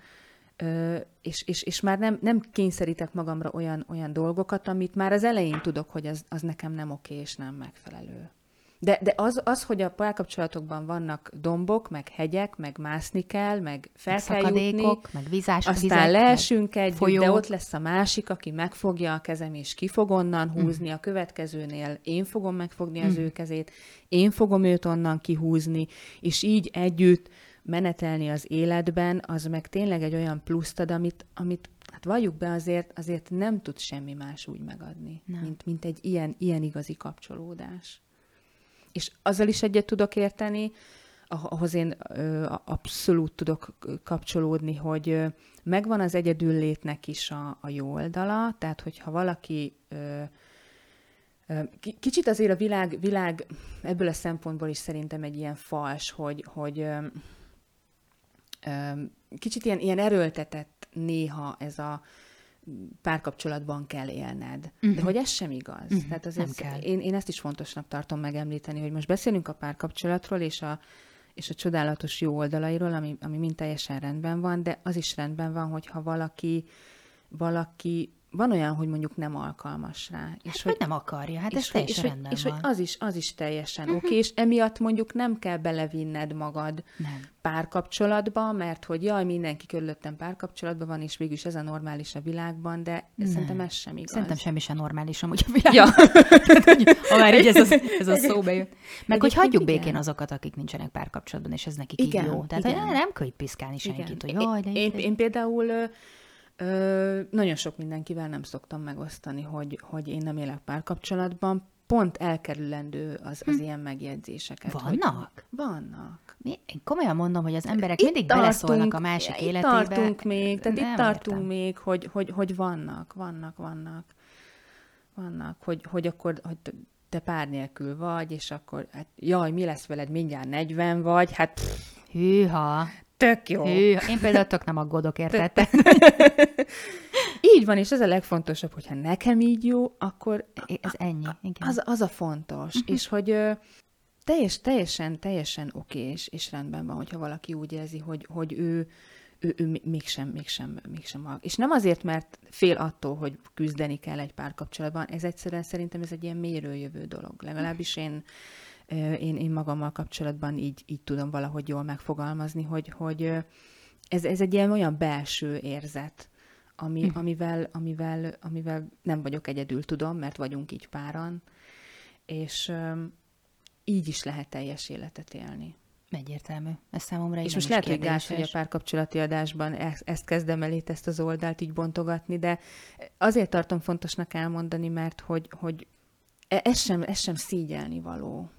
és, és, és már nem, nem kényszerítek magamra olyan, olyan dolgokat, amit már az elején tudok, hogy az, az nekem nem oké és nem megfelelő. De, de az, az, hogy a párkapcsolatokban vannak dombok, meg hegyek, meg mászni kell, meg fel meg kell jutni, meg vízás, aztán vizek, leesünk egy, de ott lesz a másik, aki megfogja a kezem, és ki fog onnan mm. húzni. Mm. A következőnél én fogom megfogni az mm. ő kezét, én fogom őt onnan kihúzni, és így együtt menetelni az életben, az meg tényleg egy olyan pluszt ad, amit, amit hát valljuk be azért, azért nem tud semmi más úgy megadni, mint, mint egy ilyen, ilyen igazi kapcsolódás. És azzal is egyet tudok érteni, ahhoz én abszolút tudok kapcsolódni, hogy megvan az egyedül létnek is a, a jó oldala, tehát hogyha valaki kicsit azért a világ, világ ebből a szempontból is szerintem egy ilyen fals, hogy, hogy kicsit ilyen, ilyen erőltetett néha ez a párkapcsolatban kell élned. Uh-huh. De mhm. hogy ez sem igaz. Uh-huh. Tehát azért. Én, én ezt is fontosnak tartom megemlíteni, hogy most beszélünk a párkapcsolatról, és a, és a csodálatos jó oldalairól, ami, ami mind teljesen rendben van, de az is rendben van, hogyha valaki, valaki van olyan, hogy mondjuk nem alkalmas rá. És hát, hogy nem akarja, hát és ez teljesen és, rendben és, van. És hogy az is, az is teljesen uh-huh. oké, és emiatt mondjuk nem kell belevinned magad nem. párkapcsolatba, mert hogy jaj, mindenki körülöttem párkapcsolatban van, és végülis ez a normális a világban, de nem. szerintem ez sem igaz. Szerintem semmi sem normális amúgy a világban. Ja. [LAUGHS] ha már így ez a, ez a szó bejött. Meg hogy hagyjuk igen. békén azokat, akik nincsenek párkapcsolatban, és ez nekik igen, így jó. Tehát igen. nem kell piszkálni senkit, hogy jaj, de én, én, én például Ö, nagyon sok mindenkivel nem szoktam megosztani, hogy, hogy én nem élek párkapcsolatban, pont elkerülendő az, az hm. ilyen megjegyzéseket. Vannak? Hogy vannak. Mi? Én komolyan mondom, hogy az emberek itt mindig tartunk, beleszólnak a másik itt életébe. Itt tartunk még, tehát nem itt tartunk értem. még, hogy, hogy, hogy vannak, vannak, vannak. Vannak, hogy, hogy akkor hogy te pár nélkül vagy, és akkor, hát jaj, mi lesz veled, mindjárt 40 vagy, hát pff, Hűha. Tök jó. Hű, én például tök nem aggódok, érted? [LAUGHS] így van, és ez a legfontosabb, hogyha nekem így jó, akkor ez ennyi. Igen. Az, az a fontos. Uh-huh. És hogy teljes, teljesen, teljesen oké, és, és rendben van, hogyha valaki úgy érzi, hogy, hogy ő, ő, ő mégsem, mégsem, mégsem. És nem azért, mert fél attól, hogy küzdeni kell egy párkapcsolatban, ez egyszerűen szerintem ez egy ilyen mérőjövő dolog. Legalábbis én én, én magammal kapcsolatban így, így tudom valahogy jól megfogalmazni, hogy, hogy ez, ez egy ilyen olyan belső érzet, ami, hm. amivel, amivel, amivel nem vagyok egyedül, tudom, mert vagyunk így páran, és így is lehet teljes életet élni. Egyértelmű. Ez számomra És most lehet, hogy gáz, hogy a párkapcsolati adásban ezt, ezt kezdem el itt, ezt az oldalt így bontogatni, de azért tartom fontosnak elmondani, mert hogy, hogy e, ez sem, ez sem szígyelni való.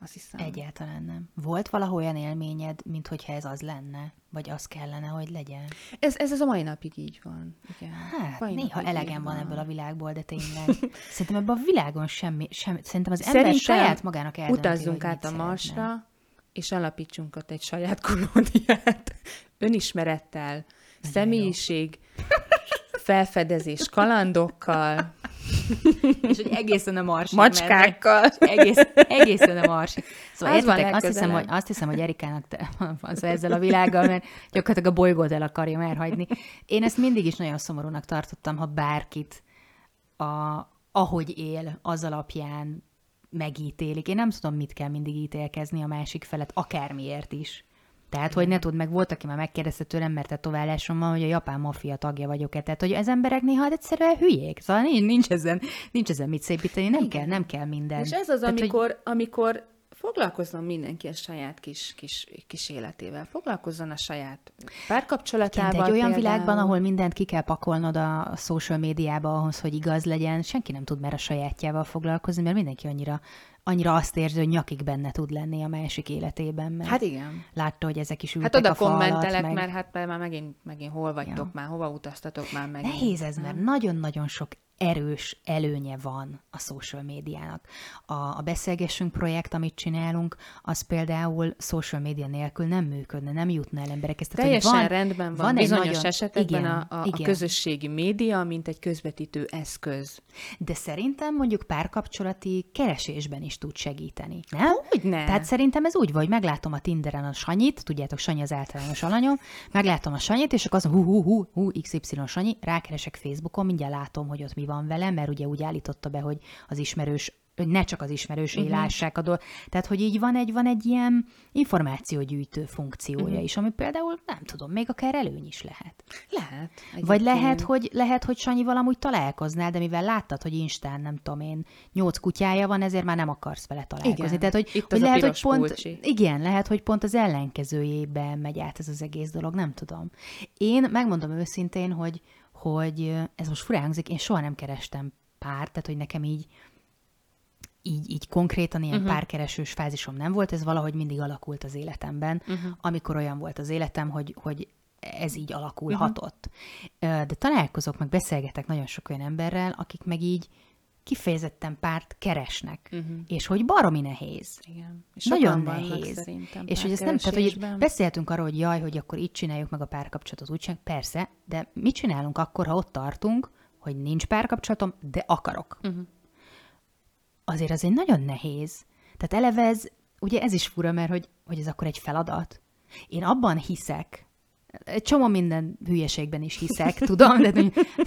Azt hiszem. Egyáltalán nem. Volt valahol olyan élményed, mint hogyha ez az lenne? Vagy az kellene, hogy legyen? Ez, ez, ez a mai napig így van. Igen. Hát, mai néha elegem van, van ebből a világból, de tényleg. [LAUGHS] Szerintem ebben a világon semmi, semmi szerintem az ember szerintem saját magának eldönti, utazzunk át a Marsra, és alapítsunk ott egy saját kolóniát. [LAUGHS] Önismerettel, Nagyon személyiség, jó. Felfedezés kalandokkal, és hogy egészen a marsi. Macskákkal. Egész, egészen a marsi. Szóval az értitek, azt hiszem, hogy, azt hiszem, hogy Erikának te van szóval ezzel a világgal, mert gyakorlatilag a bolygót el akarja elhagyni. Én ezt mindig is nagyon szomorúnak tartottam, ha bárkit a, ahogy él, az alapján megítélik. Én nem tudom, mit kell mindig ítélkezni a másik felet, akármiért is. Tehát, hogy ne tud, meg volt, aki már megkérdezte tőlem, mert tetoválásom van, hogy a japán maffia tagja vagyok-e. Tehát, hogy az emberek néha hát egyszerűen hülyék. Szóval nincs, nincs, ezen, nincs ezen mit szépíteni, nem kell, nem kell minden. És ez az, Tehát, amikor, hogy... amikor foglalkozzon mindenki a saját kis, kis, kis életével, foglalkozzon a saját párkapcsolatával. Igen, egy olyan például... világban, ahol mindent ki kell pakolnod a social médiába ahhoz, hogy igaz legyen, senki nem tud már a sajátjával foglalkozni, mert mindenki annyira annyira azt érzi, hogy nyakig benne tud lenni a másik életében. Mert hát igen. Látta, hogy ezek is ültek Hát oda a kommentelek, meg... mert hát már megint, megint hol vagytok ja. már, hova utaztatok már megint. Nehéz ez, mert nagyon-nagyon sok erős előnye van a social médiának. A, a Beszélgessünk projekt, amit csinálunk, az például social média nélkül nem működne, nem jutna el emberekhez. Teljesen van, rendben van, van bizonyos nagyon, esetekben igen, a, a, igen. a közösségi média, mint egy közvetítő eszköz. De szerintem mondjuk párkapcsolati keresésben is tud segíteni, nem? Hogy ne? Tehát szerintem ez úgy van, hogy meglátom a Tinderen a Sanyit, tudjátok, Sanyi az általános alanyom, meglátom a Sanyit, és akkor az hú, hú, hú, hú, XY Sanyi, rákeresek Facebookon, mindjárt látom, hogy ott mi van vele, mert ugye úgy állította be, hogy az ismerős hogy ne csak az ismerősei Mhm. uh-huh. lássák a dolgot. Tehát, hogy így van egy, van egy ilyen információgyűjtő funkciója Mhm. uh-huh. is, ami például, nem tudom, még akár előny is lehet. Lehet. Vagy lehet hogy, lehet, hogy Sanyival amúgy találkoznál, de mivel láttad, hogy Instán, nem tudom én, nyolc kutyája van, ezért már nem akarsz vele találkozni. Igen. Tehát, hogy, Itt hogy lehet, hogy pont, pulcsi. igen, lehet, hogy pont az ellenkezőjébe megy át ez az egész dolog, nem tudom. Én megmondom őszintén, hogy, hogy ez most furán hangzik, én soha nem kerestem párt, tehát hogy nekem így így, így konkrétan ilyen uh-huh. párkeresős fázisom nem volt, ez valahogy mindig alakult az életemben, uh-huh. amikor olyan volt az életem, hogy, hogy ez így alakulhatott. Uh-huh. De találkozok, meg beszélgetek nagyon sok olyan emberrel, akik meg így kifejezetten párt keresnek, uh-huh. és hogy baromi nehéz. Igen. És Nagyon nehéz. És hogy ezt nem, tehát hogy beszéltünk arról, hogy jaj, hogy akkor itt csináljuk meg a párkapcsolatot, úgy csináljuk. Persze, de mit csinálunk akkor, ha ott tartunk, hogy nincs párkapcsolatom, de akarok? Uh-huh. Azért az egy nagyon nehéz. Tehát eleve ez, ugye ez is fura, mert hogy, hogy ez akkor egy feladat. Én abban hiszek, egy csomó minden hülyeségben is hiszek, [LAUGHS] tudom, de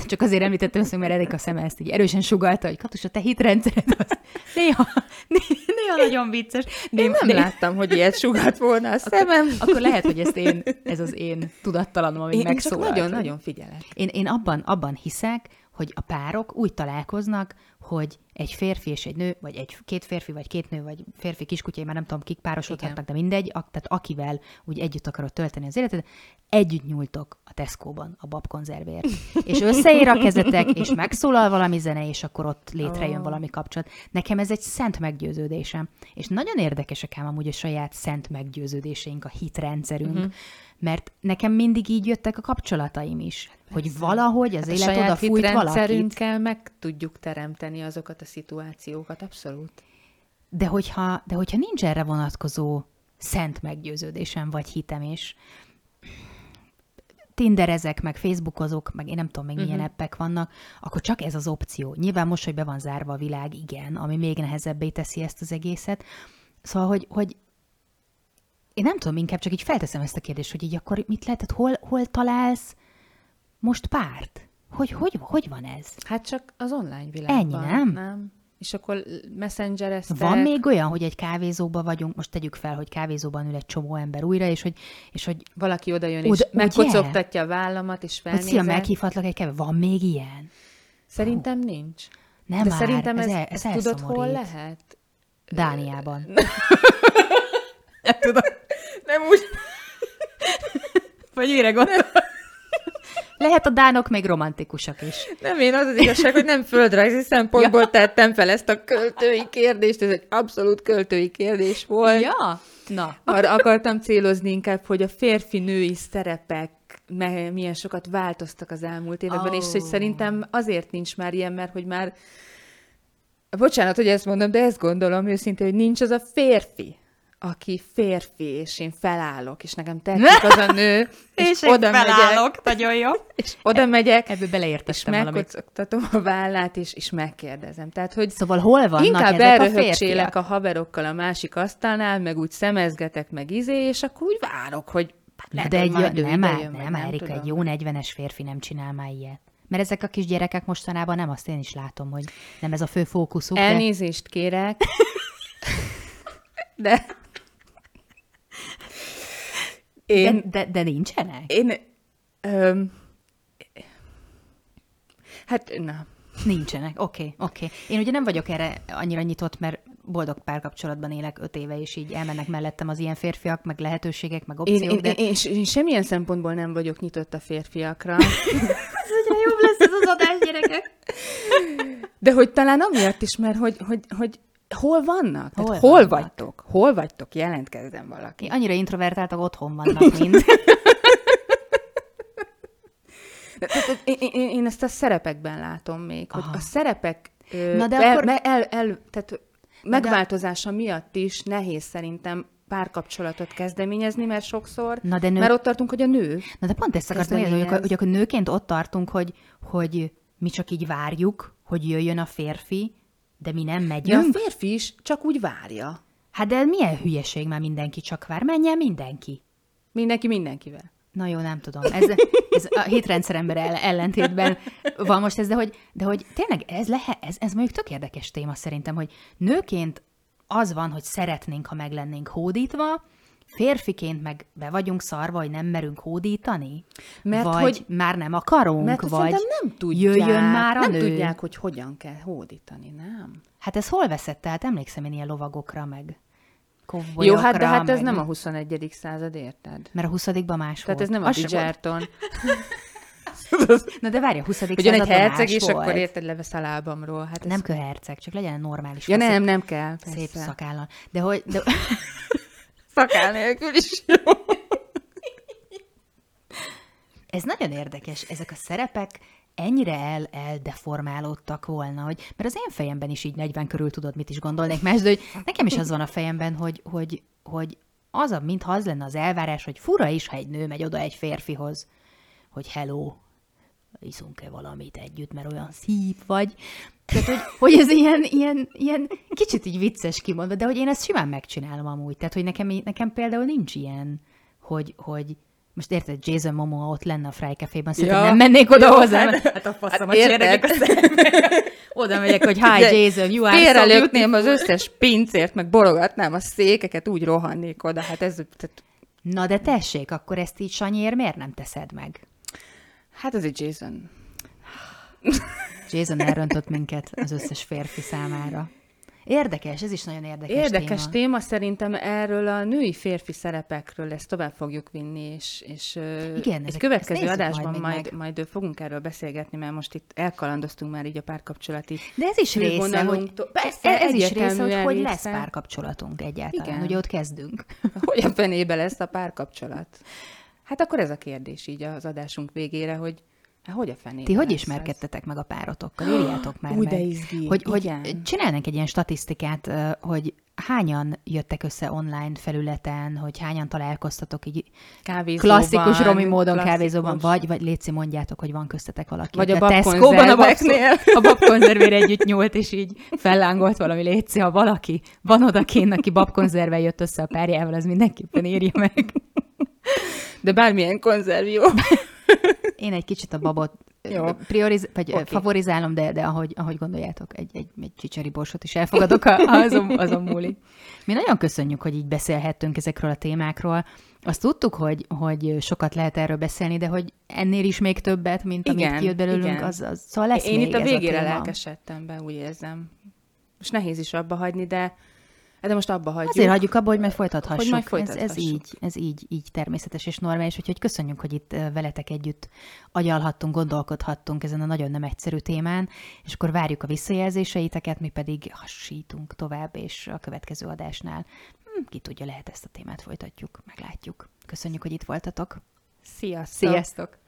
csak azért említettem azt, mert Erika szeme ezt így erősen sugalta, hogy Katus, a te hitrendszered az néha, néha nagyon vicces. Én nem néha- láttam, hogy ilyet sugat volna a szemem. akkor lehet, hogy ezt én, ez az én tudattalanom, ami megszólalt. nagyon-nagyon figyelek. Én, én abban, abban hiszek, hogy a párok úgy találkoznak, hogy egy férfi és egy nő, vagy egy két férfi, vagy két nő, vagy férfi kiskutya, én már nem tudom, kik párosodhatnak, de mindegy, ak- tehát akivel úgy együtt akarod tölteni az életed, együtt nyúltok a Tesco-ban a babkonzervért. [LAUGHS] És összeér a kezetek, és megszólal valami zene, és akkor ott létrejön Ó. valami kapcsolat. Nekem ez egy szent meggyőződésem. És nagyon érdekesek ám amúgy a saját szent meggyőződéseink, a hitrendszerünk, uh-huh. Mert nekem mindig így jöttek a kapcsolataim is, hogy valahogy az Hát a élet saját odafújt valakit. hitrendszerünkkel meg tudjuk teremteni azokat a szituációkat, abszolút. De hogyha, de hogyha nincs erre vonatkozó szent meggyőződésem, vagy hitem is, tinderezek, meg facebookozok, meg én nem tudom még milyen Mhm. appek vannak, akkor csak ez az opció. Nyilván most, hogy be van zárva a világ, igen, ami még nehezebbé teszi ezt az egészet. Szóval, hogy, hogy én nem tudom, inkább csak így felteszem ezt a kérdést, hogy így akkor mit lehet, tehát hol, hol találsz most párt? Hogy, hogy, hogy van ez? Hát csak az online világban. Ennyi, nem? Nem. És akkor messengereztek. Van még olyan, hogy egy kávézóba vagyunk, most tegyük fel, hogy kávézóban ül egy csomó ember újra, és hogy, és hogy, Valaki oda jön, Oda- és megkocogtatja a vállamat, és hogy szia, felnézel. meghívhatlak egy kávé. Van még ilyen? Szerintem nincs. Nem De már, szerintem ez, ez, ez, el- ez tudod, hol lehet? Dániában. [LAUGHS] Nem úgy. Vagy mire gondol? Lehet a dánok még romantikusak is. Nem, én az az igazság, hogy nem földrajzi szempontból tettem fel ezt a költői kérdést, ez egy abszolút költői kérdés volt. Ja? Na. Arra akartam célozni inkább, hogy a férfi-női szerepek milyen sokat változtak az elmúlt években, oh. és hogy szerintem azért nincs már ilyen, mert hogy már bocsánat, hogy ezt mondom, de ezt gondolom őszintén, hogy nincs az a férfi, aki férfi, és én felállok, és nekem [LAUGHS] tetszik az a nő, és, és oda megyek, nagyon jó. [LAUGHS] és oda megyek, Ebből és beleértettem valamit. megkocogtatom a vállát, és, és megkérdezem. Tehát, hogy Szóval hol vannak Inkább ezek a a haverokkal a másik asztalnál, meg úgy szemezgetek, meg izé, és akkor úgy várok, hogy lehet, de egy, ő nem, már, vagy nem, Erika, egy jó 40-es férfi nem csinál már ilyet. Mert ezek a kis gyerekek mostanában nem, azt én is látom, hogy nem ez a fő fókuszuk. de- Elnézést kérek, [LAUGHS] de én, De, de, de nincsenek? én öm, hát na, Nincsenek, oké, okay, oké. Okay. Én ugye nem vagyok erre annyira nyitott, mert boldog párkapcsolatban élek öt éve, és így elmennek mellettem az ilyen férfiak, meg lehetőségek, meg én, opciók, én, de... én, én, én semmilyen szempontból nem vagyok nyitott a férfiakra, [LAUGHS] Egyre jobb lesz ez az adás, gyerekek. de hogy talán amiatt is, mert hogy, hogy, hogy hol vannak? Hol Tehát hol vannak? vagytok? Hol vagytok? Jelentkezzen valaki. Annyira introvertáltak, otthon vannak [LAUGHS] mind. De- de- de- Én, én, én ezt a szerepekben látom még, hogy Aha. a szerepek Na de el, akkor- el, el, tehát megváltozása miatt is nehéz szerintem párkapcsolatot kezdeményezni, mert sokszor, Na de nő- mert ott tartunk, hogy a nő. Na de pont ezt akartam mondani, hogy, hogy akkor nőként ott tartunk, hogy, hogy mi csak így várjuk, hogy jöjjön a férfi, de mi nem De a megyünk. férfi is csak úgy várja. Hát de milyen hülyeség már mindenki csak vár. Menjen mindenki. Mindenki mindenkivel. Na jó, nem tudom. Ez, ez a hétrendszerember ellentétben van most ez, de hogy, de hogy tényleg ez lehet, ez, ez mondjuk tök érdekes téma szerintem, hogy nőként az van, hogy szeretnénk, ha meg lennénk hódítva, férfiként meg be vagyunk szarva, hogy nem merünk hódítani? Mert vagy hogy már nem akarunk, mert vagy nem tudják, jöjjön már a nem nő. tudják, hogy hogyan kell hódítani, nem? Hát ez hol veszett? Tehát emlékszem én ilyen lovagokra, meg Jó, hát de hát ez meg... nem a 21. század, érted? Mert a 20 más Tehát volt. ez nem a Bridgerton. [LAUGHS] Na de várj, a 20. Hogy jön egy herceg, és volt. akkor érted, levesz a lábamról. Hát nem ez... kell herceg, csak legyen normális. Ja nem, nem kell. Persze. Szép szakállal. De hogy... De... [LAUGHS] Szakáll nélkül is jó. Ez nagyon érdekes, ezek a szerepek ennyire el, eldeformálódtak volna, hogy, mert az én fejemben is így 40 körül tudod, mit is gondolnék más, de hogy nekem is az van a fejemben, hogy, hogy, hogy az, a, mintha az lenne az elvárás, hogy fura is, ha egy nő megy oda egy férfihoz, hogy hello, iszunk-e valamit együtt, mert olyan szív vagy. Tehát, hogy, hogy ez ilyen, ilyen, ilyen kicsit így vicces kimondva, de hogy én ezt simán megcsinálom amúgy. Tehát, hogy nekem, nekem például nincs ilyen, hogy, hogy most érted, Jason Momoa ott lenne a Fry Café-ban, szerintem ja. nem mennék oda ja, hozzá. Hát, hát a faszom, hát a [LAUGHS] Oda megyek, hogy hi Jason, you are Félrelökném az összes pincért, meg borogatnám a székeket, úgy rohannék oda. Hát ez... Tehát... Na de tessék, akkor ezt így Sanyiért miért nem teszed meg? Hát az egy Jason. Jason elrontott minket az összes férfi számára. Érdekes, ez is nagyon érdekes Érdekes téma. téma, szerintem erről a női-férfi szerepekről ezt tovább fogjuk vinni, és, és Igen, egy következő adásban majd, majd, majd fogunk erről beszélgetni, mert most itt elkalandoztunk már így a párkapcsolati De ez is része, hogy, Persze, ez, ez is része, hogy hogy lesz párkapcsolatunk egyáltalán, Igen. hogy ott kezdünk. Hogy a fenébe lesz a párkapcsolat? Hát akkor ez a kérdés így az adásunk végére, hogy Hát hogy a fenébe Ti hogy ismerkedtetek meg a párotokkal? Írjátok már Úgy meg. Izgi. Hogy, hogy csinálnak egy ilyen statisztikát, hogy hányan jöttek össze online felületen, hogy hányan találkoztatok így kávézóban, klasszikus romi módon klasszikus. kávézóban, vagy, vagy létszi mondjátok, hogy van köztetek valaki. Vagy a babkonzerveknél. A, babkonzerv, a babkonzervére együtt nyúlt, és így fellángolt valami létszi, ha valaki van odakén, aki babkonzervel jött össze a párjával, az mindenképpen írja meg. [LAUGHS] De bármilyen konzervió. Én egy kicsit a babot Jó. Prioriz, vagy okay. favorizálom, de, de ahogy, ahogy gondoljátok, egy, egy, egy csicseri borsot is elfogadok, a, azon, azon múlik. Mi nagyon köszönjük, hogy így beszélhettünk ezekről a témákról. Azt tudtuk, hogy, hogy sokat lehet erről beszélni, de hogy ennél is még többet, mint igen, amit kijött belőlünk, igen. Az, az, szóval lesz Én még itt a végére a lelkesedtem be, úgy érzem. Most nehéz is abba hagyni, de de most abba hagyjuk. Azért hagyjuk abba, hogy majd folytathassuk. Hogy majd folytathassuk. Ez, ez, így, ez így, így természetes és normális, úgyhogy köszönjük, hogy itt veletek együtt agyalhattunk, gondolkodhattunk ezen a nagyon nem egyszerű témán, és akkor várjuk a visszajelzéseiteket, mi pedig hasítunk tovább, és a következő adásnál hm, ki tudja, lehet ezt a témát folytatjuk, meglátjuk. Köszönjük, hogy itt voltatok. Sziasztok! Sziasztok!